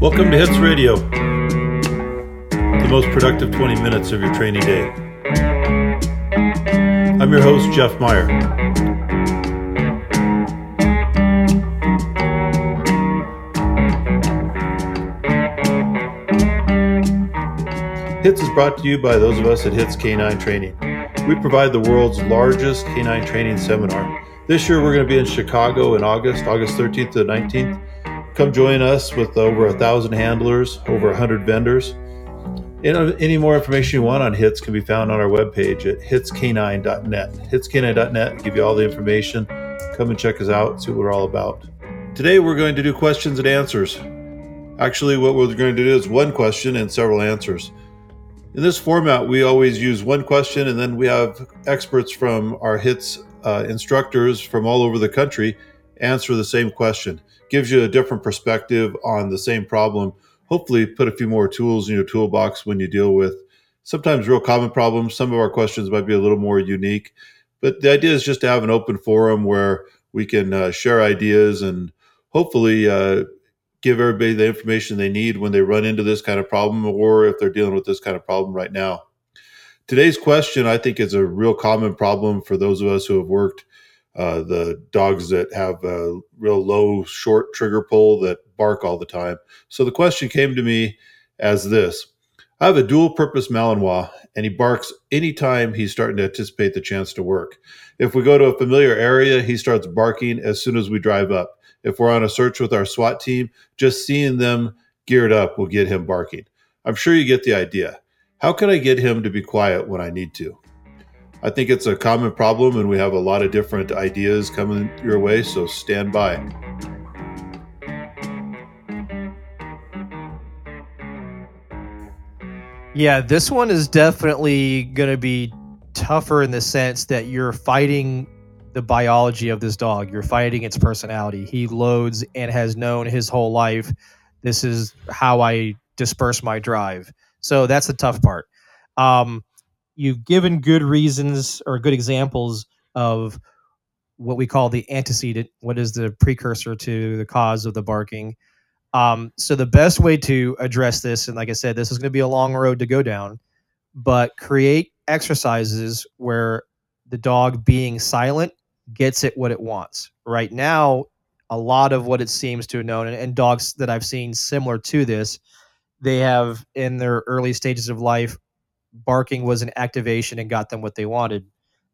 Welcome to Hits Radio, the most productive 20 minutes of your training day. I'm your host, Jeff Meyer. Hits is brought to you by those of us at Hits K9 Training. We provide the world's largest canine training seminar. This year we're going to be in Chicago in August, August 13th to the 19th. Come join us with over a thousand handlers, over a hundred vendors. Any more information you want on HITS can be found on our webpage at hitsk9.net. Hitsk9.net give you all the information. Come and check us out, see what we're all about. Today we're going to do questions and answers. Actually, what we're going to do is one question and several answers. In this format, we always use one question and then we have experts from our HITS uh, instructors from all over the country answer the same question gives you a different perspective on the same problem. Hopefully, put a few more tools in your toolbox when you deal with sometimes real common problems. Some of our questions might be a little more unique, but the idea is just to have an open forum where we can uh, share ideas and hopefully uh, give everybody the information they need when they run into this kind of problem or if they're dealing with this kind of problem right now. Today's question, I think, is a real common problem for those of us who have worked uh, the dogs that have a real low, short trigger pull that bark all the time. So the question came to me as this I have a dual purpose Malinois, and he barks anytime he's starting to anticipate the chance to work. If we go to a familiar area, he starts barking as soon as we drive up. If we're on a search with our SWAT team, just seeing them geared up will get him barking. I'm sure you get the idea. How can I get him to be quiet when I need to? I think it's a common problem, and we have a lot of different ideas coming your way, so stand by. Yeah, this one is definitely going to be tougher in the sense that you're fighting the biology of this dog. You're fighting its personality. He loads and has known his whole life. This is how I disperse my drive. So that's the tough part. Um, you've given good reasons or good examples of what we call the antecedent, what is the precursor to the cause of the barking. Um, so the best way to address this, and like I said, this is going to be a long road to go down, but create exercises where the dog being silent gets it what it wants. Right now, a lot of what it seems to have known, and, and dogs that I've seen similar to this, they have in their early stages of life barking was an activation and got them what they wanted.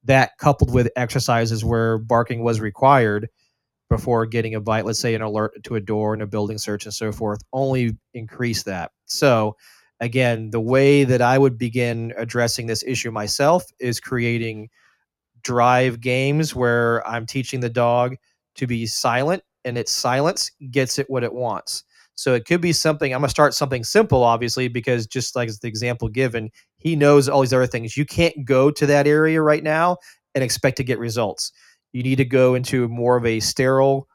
That coupled with exercises where barking was required before getting a bite, let's say an alert to a door and a building search and so forth, only increase that. So, again, the way that I would begin addressing this issue myself is creating drive games where I'm teaching the dog to be silent and its silence gets it what it wants. So it could be something. I'm gonna start something simple, obviously, because just like the example given, he knows all these other things. You can't go to that area right now and expect to get results. You need to go into more of a sterile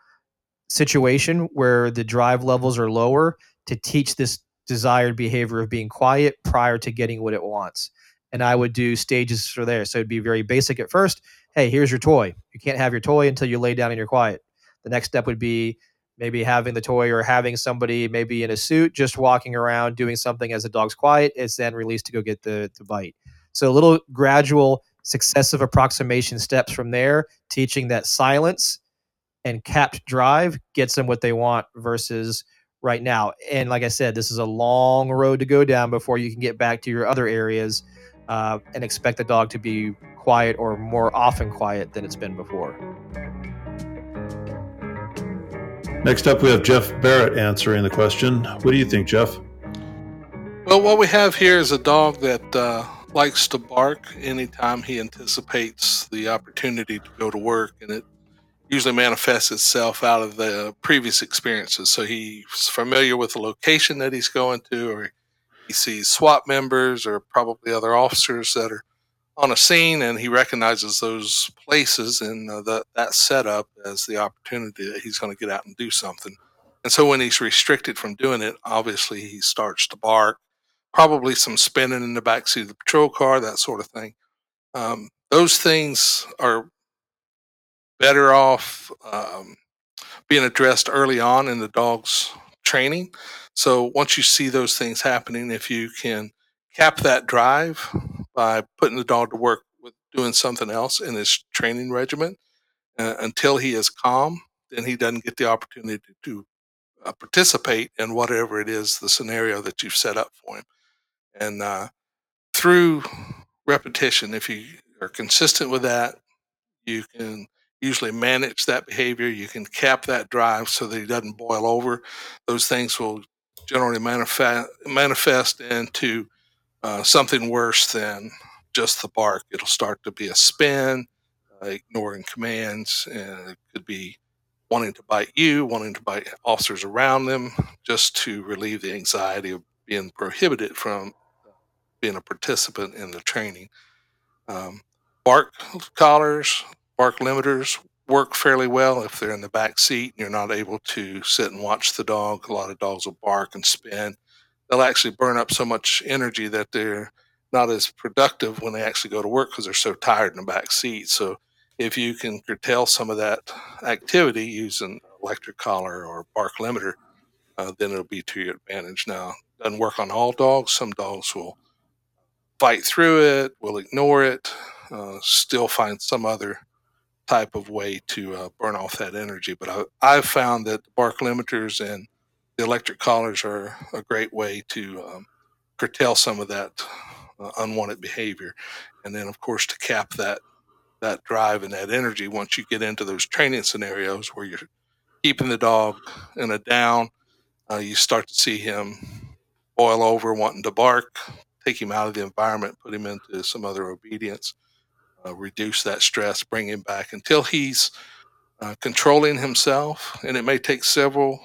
situation where the drive levels are lower to teach this desired behavior of being quiet prior to getting what it wants. And I would do stages for there. So it'd be very basic at first. Hey, here's your toy. You can't have your toy until you lay down and you're quiet. The next step would be maybe having the toy or having somebody maybe in a suit just walking around doing something as the dog's quiet is then released to go get the, the bite. So a little gradual successive approximation steps from there teaching that silence and capped drive gets them what they want versus right now. And like i said this is a long road to go down before you can get back to your other areas uh, and expect the dog to be quiet or more often quiet than it's been before Next up, we have Jeff Barrett answering the question. What do you think, Jeff? Well, what we have here is a dog that uh, likes to bark anytime he anticipates the opportunity to go to work, and it usually manifests itself out of the previous experiences. So he's familiar with the location that he's going to, or he sees SWAT members or probably other officers that are on a scene and he recognizes those places and uh, that that setup as the opportunity that he's going to get out and do something. And so when he's restricted from doing it, obviously he starts to bark, probably some spinning in the backseat of the patrol car, that sort of thing. Um, those things are better off um, being addressed early on in the dog's training. So once you see those things happening, if you can cap that drive by putting the dog to work with doing something else in his training regimen uh, until he is calm, then he doesn't get the opportunity to uh, participate in whatever it is the scenario that you've set up for him. And uh, through repetition, if you are consistent with that, you can usually manage that behavior. You can cap that drive so that he doesn't boil over. Those things will generally manifest manifest into uh, something worse than just the bark. It'll start to be a spin, uh, ignoring commands, and it could be wanting to bite you, wanting to bite officers around them, just to relieve the anxiety of being prohibited from being a participant in the training. Um, bark collars, bark limiters work fairly well if they're in the back seat and you're not able to sit and watch the dog. A lot of dogs will bark and spin. They'll actually burn up so much energy that they're not as productive when they actually go to work because they're so tired in the back seat. So if you can curtail some of that activity using electric collar or bark limiter, uh, then it'll be to your advantage. Now, doesn't work on all dogs. Some dogs will fight through it, will ignore it, uh, still find some other type of way to uh, burn off that energy. But I, have found that bark limiters and the electric collars are a great way to um, curtail some of that uh, unwanted behavior. And then, of course, to cap that that drive and that energy once you get into those training scenarios where you're keeping the dog in a down, uh, you start to see him boil over, wanting to bark, take him out of the environment, put him into some other obedience uh, reduce that stress, bring him back until he's uh, controlling himself. And it may take several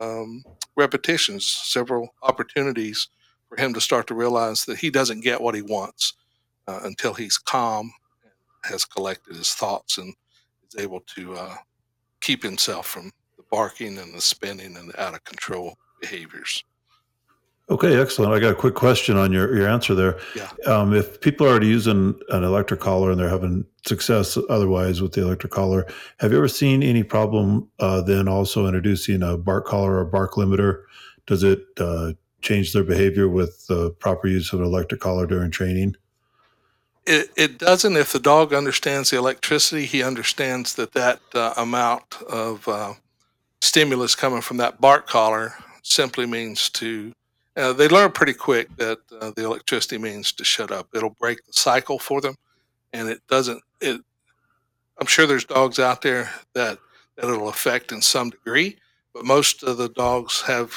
um, repetitions, several opportunities for him to start to realize that he doesn't get what he wants uh, until he's calm, has collected his thoughts, and is able to uh, keep himself from the barking and the spinning and the out of control behaviors. Okay, excellent. I got a quick question on your, your answer there. Yeah. Um, if people are already using an electric collar and they're having success otherwise with the electric collar, have you ever seen any problem uh, then also introducing a bark collar or bark limiter? Does it uh, change their behavior with the proper use of an electric collar during training? It, it doesn't. If the dog understands the electricity, he understands that that uh, amount of uh, stimulus coming from that bark collar simply means to uh, they learn pretty quick that uh, the electricity means to shut up. It'll break the cycle for them, and it doesn't. It. I'm sure there's dogs out there that that it'll affect in some degree, but most of the dogs have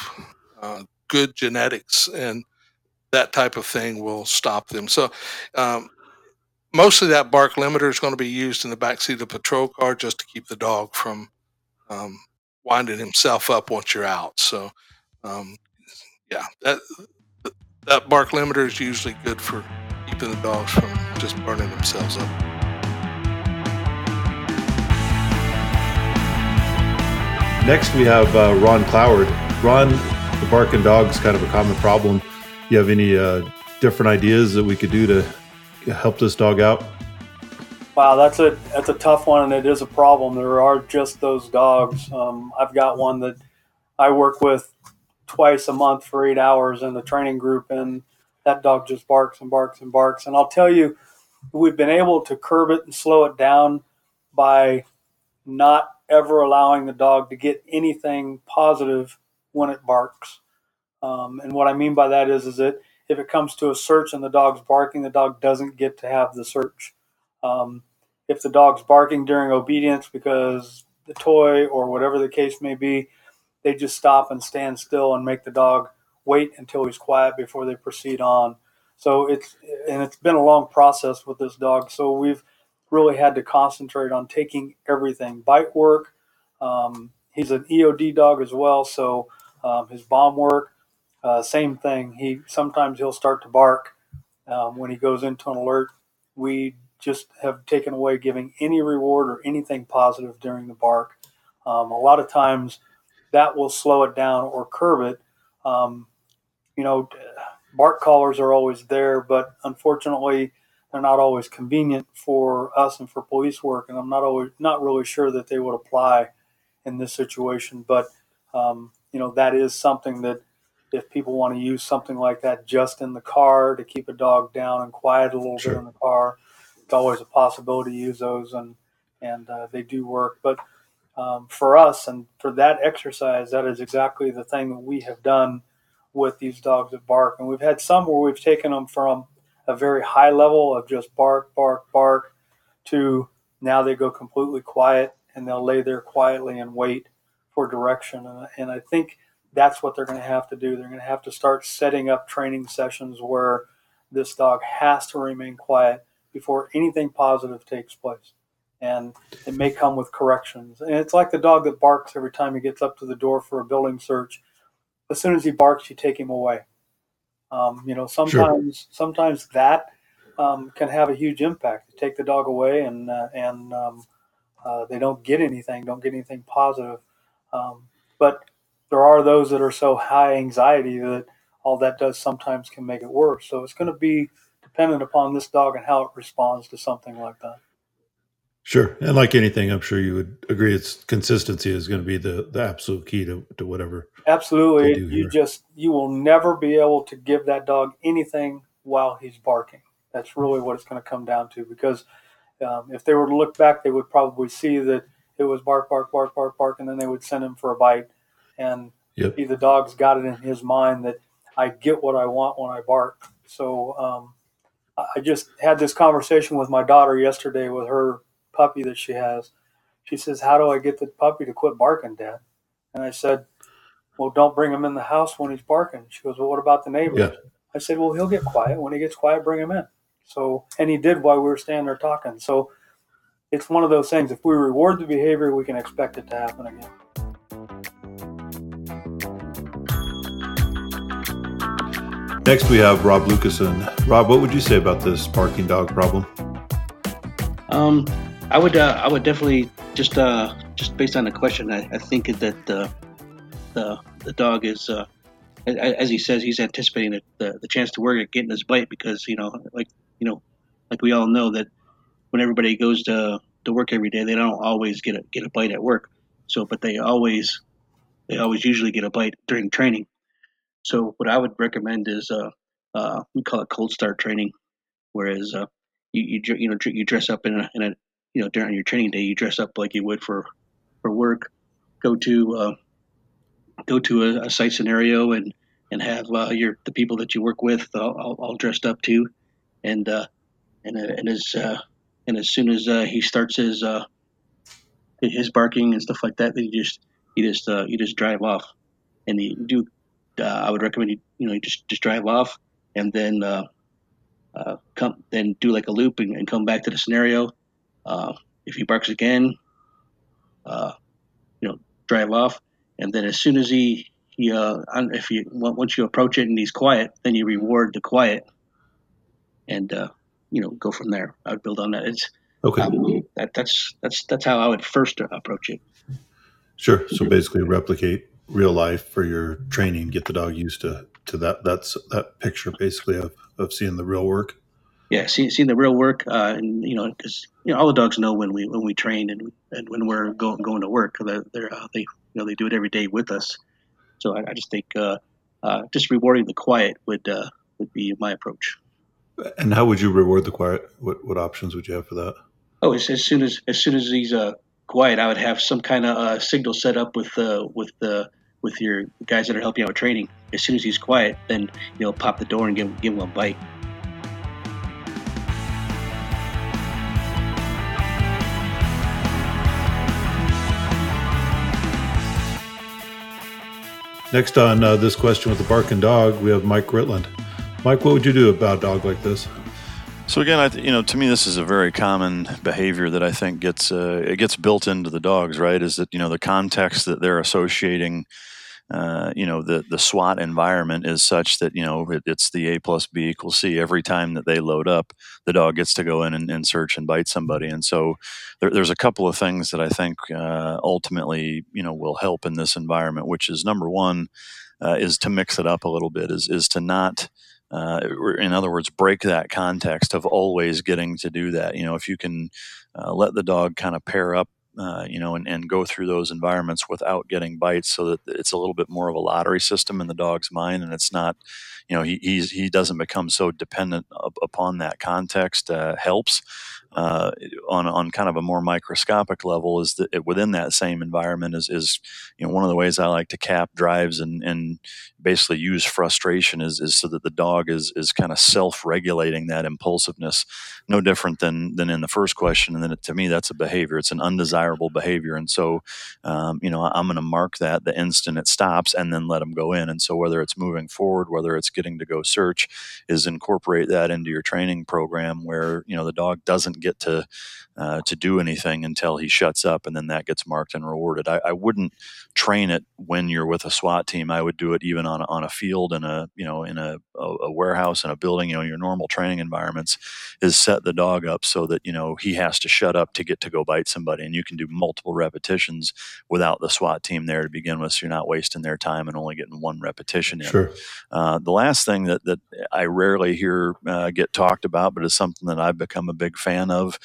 uh, good genetics, and that type of thing will stop them. So. Um, mostly that bark limiter is going to be used in the backseat of the patrol car just to keep the dog from um, winding himself up once you're out. So um, yeah, that that bark limiter is usually good for keeping the dogs from just burning themselves up. Next, we have uh, Ron Cloward. Ron, the barking dog is kind of a common problem. You have any uh, different ideas that we could do to help this dog out? Wow, that's a that's a tough one, and it is a problem. There are just those dogs. Um, I've got one that I work with twice a month for eight hours in the training group, and that dog just barks and barks and barks. And I'll tell you, we've been able to curb it and slow it down by not ever allowing the dog to get anything positive when it barks. Um, and what I mean by that is, is that if it comes to a search and the dog's barking, the dog doesn't get to have the search. Um, if the dog's barking during obedience because the toy or whatever the case may be, they just stop and stand still and make the dog wait until he's quiet before they proceed on. So it's and it's been a long process with this dog. So we've really had to concentrate on taking everything bite work. Um, he's an EOD dog as well, so um, his bomb work, uh, same thing. He sometimes he'll start to bark um, when he goes into an alert. We just have taken away giving any reward or anything positive during the bark. Um, a lot of times that will slow it down or curb it. Um, you know, bark collars are always there, but unfortunately, they're not always convenient for us and for police work. And I'm not always not really sure that they would apply in this situation. But um, you know, that is something that if people want to use something like that just in the car to keep a dog down and quiet a little sure. bit in the car, it's always a possibility to use those, and and uh, they do work. But um, for us and for that exercise, that is exactly the thing that we have done with these dogs that bark. And we've had some where we've taken them from a very high level of just bark, bark, bark to now they go completely quiet and they'll lay there quietly and wait for direction. And, and I think that's what they're going to have to do. They're going to have to start setting up training sessions where this dog has to remain quiet before anything positive takes place. And it may come with corrections. And it's like the dog that barks every time he gets up to the door for a building search. As soon as he barks, you take him away. Um, you know, sometimes sure. sometimes that um, can have a huge impact. You take the dog away, and uh, and um, uh, they don't get anything, don't get anything positive. Um, but there are those that are so high anxiety that all that does sometimes can make it worse. So it's going to be dependent upon this dog and how it responds to something like that. Sure. And like anything, I'm sure you would agree it's consistency is going to be the, the absolute key to, to whatever. Absolutely. You just, you will never be able to give that dog anything while he's barking. That's really what it's going to come down to because um, if they were to look back, they would probably see that it was bark, bark, bark, bark, bark, and then they would send him for a bite. And yep. the dog's got it in his mind that I get what I want when I bark. So um, I just had this conversation with my daughter yesterday with her puppy that she has. She says, How do I get the puppy to quit barking, Dad? And I said, Well, don't bring him in the house when he's barking. She goes, Well, what about the neighbors? Yeah. I said, Well, he'll get quiet. When he gets quiet, bring him in. So, and he did while we were standing there talking. So, it's one of those things. If we reward the behavior, we can expect it to happen again. Next, we have Rob Lucason. Rob, what would you say about this barking dog problem? Um, I would, uh, I would definitely just, uh, just based on the question, I, I think that uh, the the dog is, uh, as he says, he's anticipating the, the chance to work at getting his bite because you know, like you know, like we all know that when everybody goes to to work every day, they don't always get a get a bite at work. So, but they always they always usually get a bite during training. So, what I would recommend is uh, uh we call it cold start training, whereas uh, you you you know you dress up in a, in a you know during your training day you dress up like you would for for work, go to uh, go to a, a site scenario and and have uh, your the people that you work with all, all dressed up too, and uh, and uh, and as uh, and as soon as uh, he starts his his barking and stuff like that, then you just you just you just drive off, and you do. I would recommend you you know you just just drive off, and then come then do like a loop and, and come back to the scenario. Uh, if he barks again, uh, you know, drive off, and then as soon as he he uh, if you once you approach it and he's quiet, then you reward the quiet, and uh, you know go from there. I would build on that. It's okay. Um, that, that's that's that's how I would first approach it. Sure. So basically, replicate real life for your training. Get the dog used to to that. That's that picture basically of of seeing the real work. Yeah, seeing, seeing the real work, uh, and you know, because you know all the dogs know when we when we train and, and when we're going going to work. They're, they're uh, they you know they do it every day with us. So I, I just think uh, uh just rewarding the quiet would uh, would be my approach. And how would you reward the quiet? What what options would you have for that? Oh, as, as soon as as soon as he's uh, quiet, I would have some kind of uh, signal set up with uh, with the with your guys that are helping out with training. As soon as he's quiet, then you know pop the door and give give him a bite. Next on uh, this question with the barking dog, we have Mike Ritland. Mike, what would you do about a dog like this? So again, I th- you know, to me, this is a very common behavior that I think gets uh, it gets built into the dogs. Right? Is that you know the context that they're associating, uh, you know, the the SWAT environment is such that you know it, it's the A plus B equals C. Every time that they load up, the dog gets to go in and, and search and bite somebody. And so there, there's a couple of things that I think uh, ultimately you know will help in this environment. Which is number one uh, is to mix it up a little bit. Is is to not uh, in other words, break that context of always getting to do that. You know, if you can uh, let the dog kind of pair up uh, you know, and, and go through those environments without getting bites, so that it's a little bit more of a lottery system in the dog's mind, and it's not, you know, he he doesn't become so dependent upon that context. Uh, helps uh, on on kind of a more microscopic level is that within that same environment is is you know one of the ways I like to cap drives and and basically use frustration is, is so that the dog is is kind of self regulating that impulsiveness, no different than than in the first question. And then it, to me, that's a behavior. It's an undesirable behavior, and so um, you know I'm going to mark that the instant it stops, and then let them go in. And so whether it's moving forward, whether it's getting to go search, is incorporate that into your training program where you know the dog doesn't get to uh, to do anything until he shuts up, and then that gets marked and rewarded. I, I, wouldn't train it when you're with a SWAT team. I would do it even on a, on a field in a you know in a, a, a warehouse in a building. You know your normal training environments is set the dog up so that you know he has to shut up to get to go bite somebody, and you can do multiple repetitions without the SWAT team there to begin with. So you're not wasting their time and only getting one repetition in. Sure. Uh, the last thing that that I rarely hear uh, get talked about, but is something that I've become a big fan of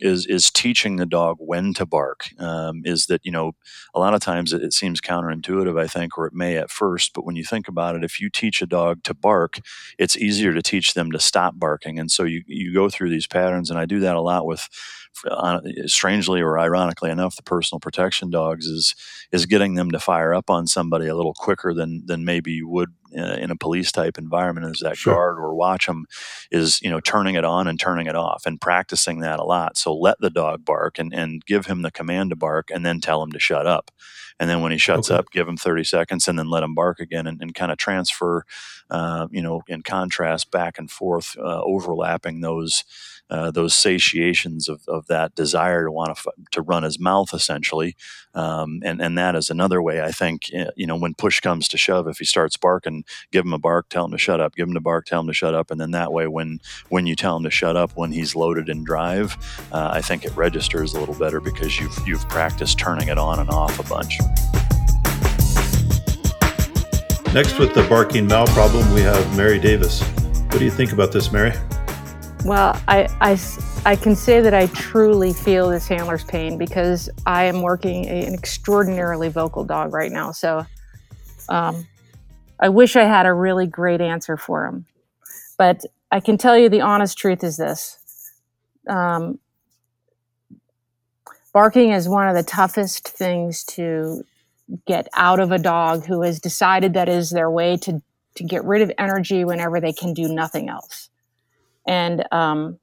is is teaching the dog when to bark. Um, is that you know a lot of times it, it, seems counterintuitive, I think, or it may at first, but when you think about it, if you teach a dog to bark, it's easier to teach them to stop barking. And so you you go through these patterns, and I do that a lot with strangely or ironically enough, the personal protection dogs is is getting them to fire up on somebody a little quicker than than maybe you would in a police type environment. Is that sure. guard or watch them is you know turning it on and turning it off and practicing that a lot. So let the dog bark and and give him the command to bark and then tell him to shut up. And then when he shuts okay. up, give him 30 seconds and then let him bark again and, and kind of transfer, uh, you know, in contrast back and forth, uh, overlapping those uh, those satiations of, of that desire to want to to run his mouth essentially, um, and and that is another way I think eh, you know when push comes to shove, if he starts barking, give him a bark, tell him to shut up, give him the bark, tell him to shut up, and then that way when when you tell him to shut up when he's loaded in drive, uh, I think it registers a little better because you've you've practiced turning it on and off a bunch. Next, with the barking Mal problem, we have Mary Davis. What do you think about this, Mary? Well, I, I, I can say that I truly feel this handler's pain because I am working an extraordinarily vocal dog right now. So um, I wish I had a really great answer for him. But I can tell you the honest truth is this um, barking is one of the toughest things to get out of a dog who has decided that is their way to, to get rid of energy whenever they can do nothing else. And um,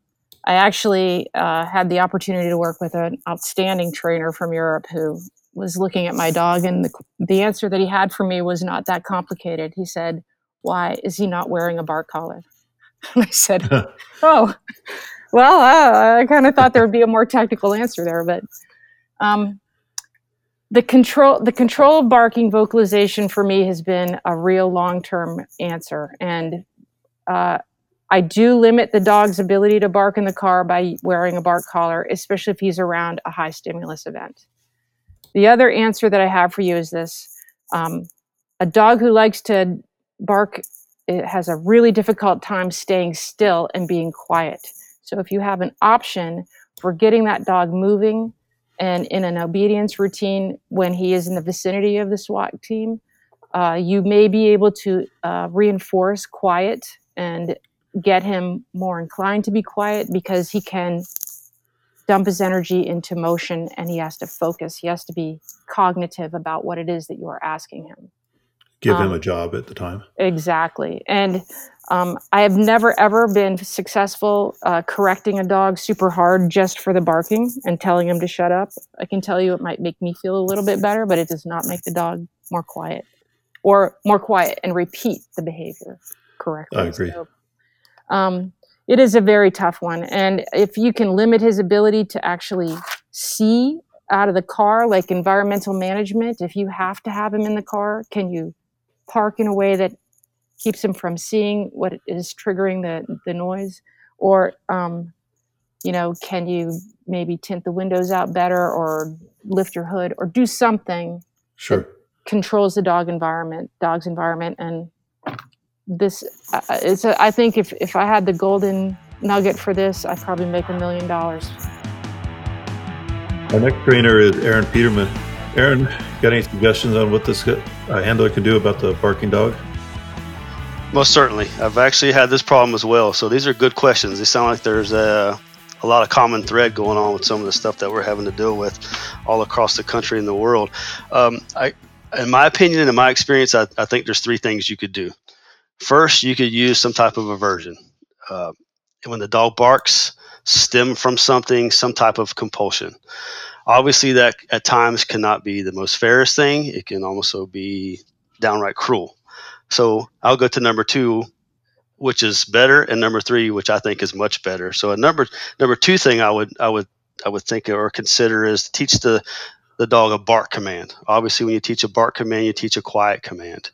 I actually uh, had the opportunity to work with an outstanding trainer from Europe who was looking at my dog, and the, the answer that he had for me was not that complicated. He said, Why is he not wearing a bark collar? And I said, Oh, well, uh, I kind of thought there would be a more technical answer there, but um, the control the control of barking vocalization for me has been a real long term answer, and uh, I do limit the dog's ability to bark in the car by wearing a bark collar, especially if he's around a high stimulus event. The other answer that I have for you is this um, a dog who likes to bark it has a really difficult time staying still and being quiet. So if you have an option for getting that dog moving and in an obedience routine when he is in the vicinity of the SWAT team, uh, you may be able to uh, reinforce quiet and get him more inclined to be quiet because he can dump his energy into motion and he has to focus. He has to be cognitive about what it is that you are asking him. Give um, him a job at the time. Exactly. And um, I have never ever been successful uh, correcting a dog super hard just for the barking and telling him to shut up. I can tell you it might make me feel a little bit better, but it does not make the dog more quiet or more quiet and repeat the behavior correctly. I agree. So, um, it is a very tough one. And if you can limit his ability to actually see out of the car, like environmental management, if you have to have him in the car, can you park in a way that keeps him from seeing what is triggering the, the noise? Or, um, you know, can you maybe tint the windows out better or lift your hood or do something sure. controls the dog environment, dog's environment and this uh, it's a, I think if, if I had the golden nugget for this, I'd probably make a million dollars. Our next trainer is Aaron Peterman. Aaron, got any suggestions on what this uh, handler can do about the barking dog? Most certainly. I've actually had this problem as well. So these are good questions. They sound like there's a, a lot of common thread going on with some of the stuff that we're having to deal with all across the country and the world. Um, I, in my opinion and in my experience, I, I, think there's three things you could do. First, you could use some type of aversion. Uh, when the dog barks, stem from something, some type of compulsion. Obviously, that at times cannot be the most fairest thing. It can also be downright cruel. So I'll go to number two, which is better, and number three, which I think is much better. So a number number two thing I would I would I would think or consider is teach the the dog a bark command. Obviously, when you teach a bark command, you teach a quiet command.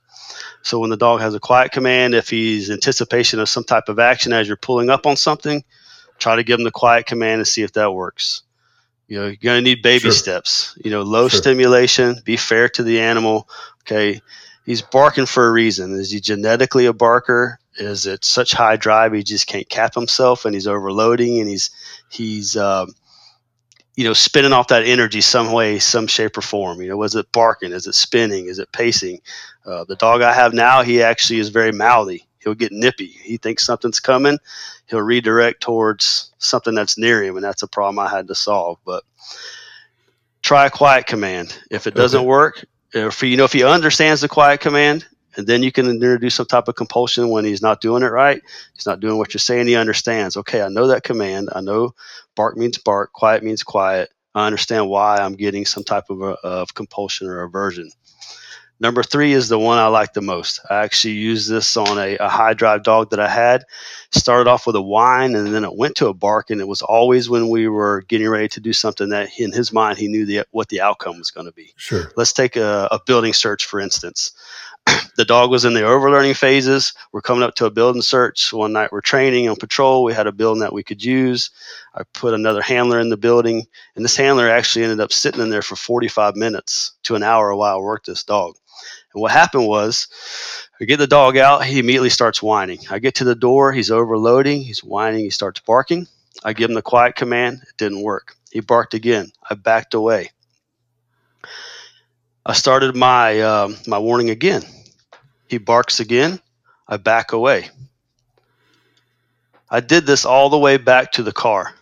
So when the dog has a quiet command, if he's anticipation of some type of action as you're pulling up on something, try to give him the quiet command and see if that works. You know, you're going to need baby sure. steps. You know, low sure. stimulation, be fair to the animal. Okay he's barking for a reason. Is he genetically a barker? Is it such high drive he just can't cap himself and he's overloading and he's he's um, you know spinning off that energy some way, some shape or form. You know, was it barking? Is it spinning? Is it pacing? Uh, the dog I have now, he actually is very mouthy. He'll get nippy. He thinks something's coming. He'll redirect towards something that's near him, and that's a problem I had to solve. But try a quiet command. If it doesn't okay. work, Uh, if you know if he understands the quiet command and then you can introduce some type of compulsion when he's not doing it right. He's not doing what you're saying. He understands. Okay i know that command. I know bark means bark quiet means quiet. I understand why i'm getting some type of, a, of compulsion or aversion Number three is the one I like the most. I actually used this on a, a, high drive dog that I had. Started off with a whine and then it went to a bark, and it was always when we were getting ready to do something that in his mind he knew the, what the outcome was going to be. Sure. Let's take a, a building search for instance. the dog was in the overlearning phases. We're coming up to a building search. One night we're training on patrol. We had a building that we could use. I put another handler in the building, and this handler actually ended up sitting in there for 45 minutes to an hour while I worked this dog. And what happened was, I get the dog out, he immediately starts whining. I get to the door, he's overloading, he's whining, he starts barking. I give him the quiet command, it didn't work. He barked again. I backed away. I started my um, my warning again. He barks again. I back away. I did this all the way back to the car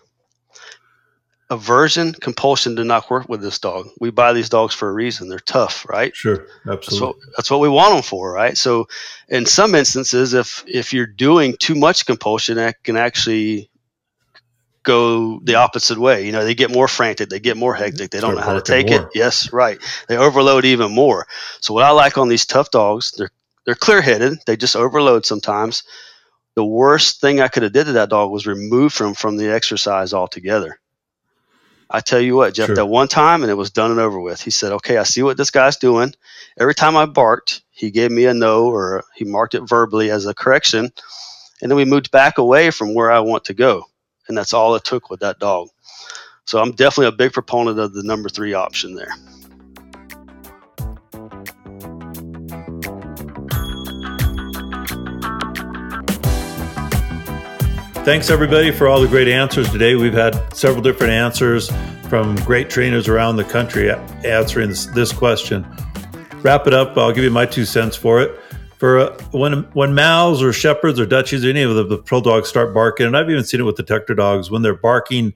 aversion, compulsion did not work with this dog. We buy these dogs for a reason. They're tough, right? Sure, absolutely. That's what, that's what we want them for, right? So, in some instances, if if you're doing too much compulsion, that can actually go the opposite way. You know, they get more frantic, they get more hectic, they don't know how to take more. it. Yes, right. They overload even more. So, what I like on these tough dogs, they're they're clear headed. They just overload sometimes. The worst thing I could have did to that dog was remove from from the exercise altogether I tell you what, Jeff, sure. that one time and it was done and over with. He said, Okay, I see what this guy's doing. Every time I barked, he gave me a no or he marked it verbally as a correction. And then we moved back away from where I want to go. And that's all it took with that dog. So I'm definitely a big proponent of the number three option there. Thanks, everybody, for all the great answers today. We've had several different answers from great trainers around the country answering this, this question. Wrap it up. I'll give you my two cents for it. For uh, when when Mals or Shepherds or Dutchies or any of the, the pro dogs start barking, and I've even seen it with the detector dogs when they're barking.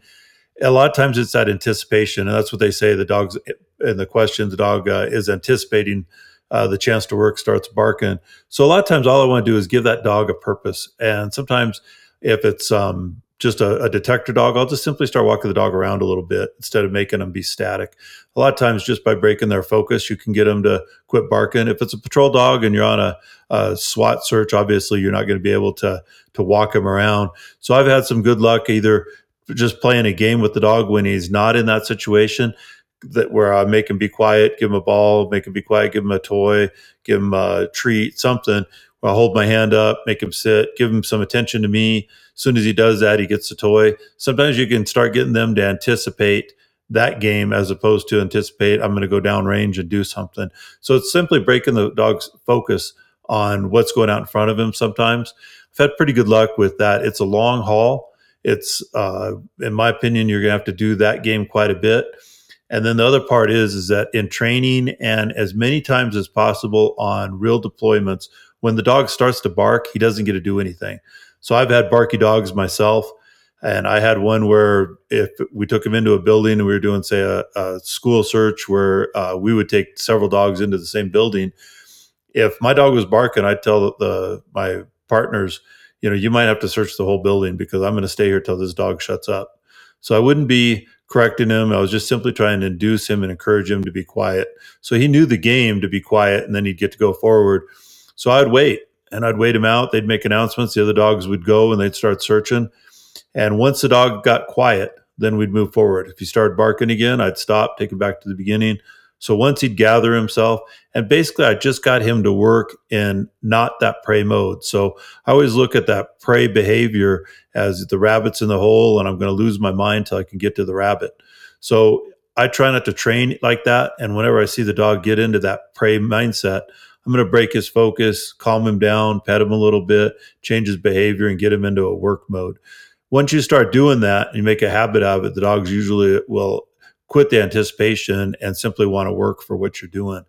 A lot of times it's that anticipation, and that's what they say. The dogs in the question, the dog uh, is anticipating uh, the chance to work, starts barking. So a lot of times, all I want to do is give that dog a purpose, and sometimes if it's um, just a, a, detector dog, I'll just simply start walking the dog around a little bit instead of making them be static. A lot of times, just by breaking their focus, you can get them to quit barking. If it's a patrol dog and you're on a, a SWAT search, obviously you're not going to be able to to walk him around. So I've had some good luck either just playing a game with the dog when he's not in that situation that where I make him be quiet, give him a ball, make him be quiet, give him a toy, give him a treat, something I'll hold my hand up, make him sit, give him some attention to me. As soon as he does that, he gets the toy. Sometimes you can start getting them to anticipate that game as opposed to anticipate I'm going to go down range and do something. So it's simply breaking the dog's focus on what's going out in front of him sometimes. I've had pretty good luck with that. It's a long haul. It's, uh, in my opinion, you're going to have to do that game quite a bit. And then the other part is is that in training and as many times as possible on real deployments, when the dog starts to bark, he doesn't get to do anything. So I've had barky dogs myself. And I had one where if we took him into a building and we were doing, say, a, a school search where uh, we would take several dogs into the same building. If my dog was barking, I'd tell the, my partners, you know, you might have to search the whole building because I'm going to stay here till this dog shuts up. So I wouldn't be correcting him. I was just simply trying to induce him and encourage him to be quiet. So he knew the game to be quiet and then he'd get to go forward. So I'd wait and I'd wait him out. They'd make announcements. The other dogs would go and they'd start searching. And once the dog got quiet, then we'd move forward. If he started barking again, I'd stop, take him back to the beginning. So once he'd gather himself, and basically I just got him to work in not that prey mode. So I always look at that prey behavior as the rabbit's in the hole and I'm going to lose my mind till I can get to the rabbit. So I try not to train like that. And whenever I see the dog get into that prey mindset, I'm going to break his focus, calm him down, pet him a little bit, change his behavior, and get him into a work mode once you start doing that and you make a habit of it, the dogs usually will quit the anticipation and simply want to work for what you're doing.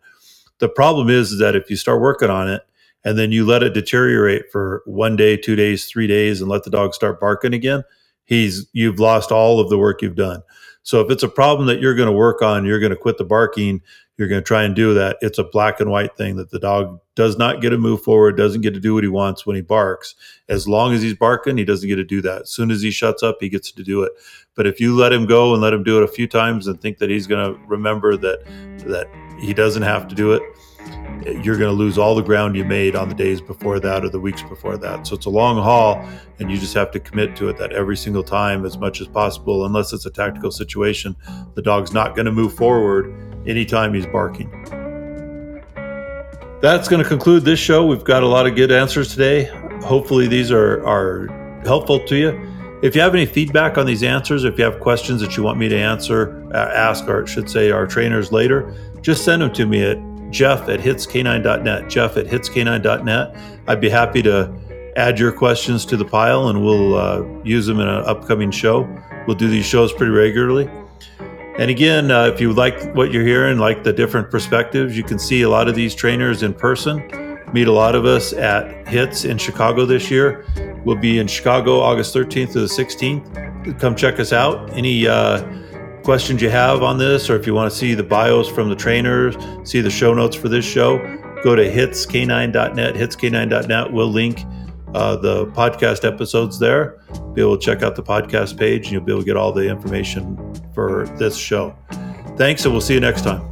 The problem is, is that if you start working on it and then you let it deteriorate for one day, two days, three days, and let the dog start barking again, he's you've lost all of the work you've done. So if it's a problem that you're going to work on, you're going to quit the barking, you're going to try and do that. It's a black and white thing that the dog does not get to move forward, doesn't get to do what he wants when he barks. As long as he's barking, he doesn't get to do that. As soon as he shuts up, he gets to do it. But if you let him go and let him do it a few times and think that he's going to remember that that he doesn't have to do it, you're going to lose all the ground you made on the days before that or the weeks before that. So it's a long haul, and you just have to commit to it that every single time as much as possible, unless it's a tactical situation, the dog's not going to move forward anytime he's barking. That's going to conclude this show. We've got a lot of good answers today. Hopefully, these are, are helpful to you. If you have any feedback on these answers, if you have questions that you want me to answer, uh, ask, or should say, our trainers later, just send them to me at jeff at hitscanine.net. Jeff at hitscanine.net. I'd be happy to add your questions to the pile and we'll uh, use them in an upcoming show. We'll do these shows pretty regularly. And again, uh, if you like what you're hearing, like the different perspectives, you can see a lot of these trainers in person. Meet a lot of us at HITS in Chicago this year. We'll be in Chicago August 13th to the 16th. Come check us out. Any uh, questions you have on this, or if you want to see the bios from the trainers, see the show notes for this show, go to hitscanine.net. Hitscanine.net will link uh, the podcast episodes there. Be able to check out the podcast page and you'll be able to get all the information for this show. Thanks, and we'll see you next time.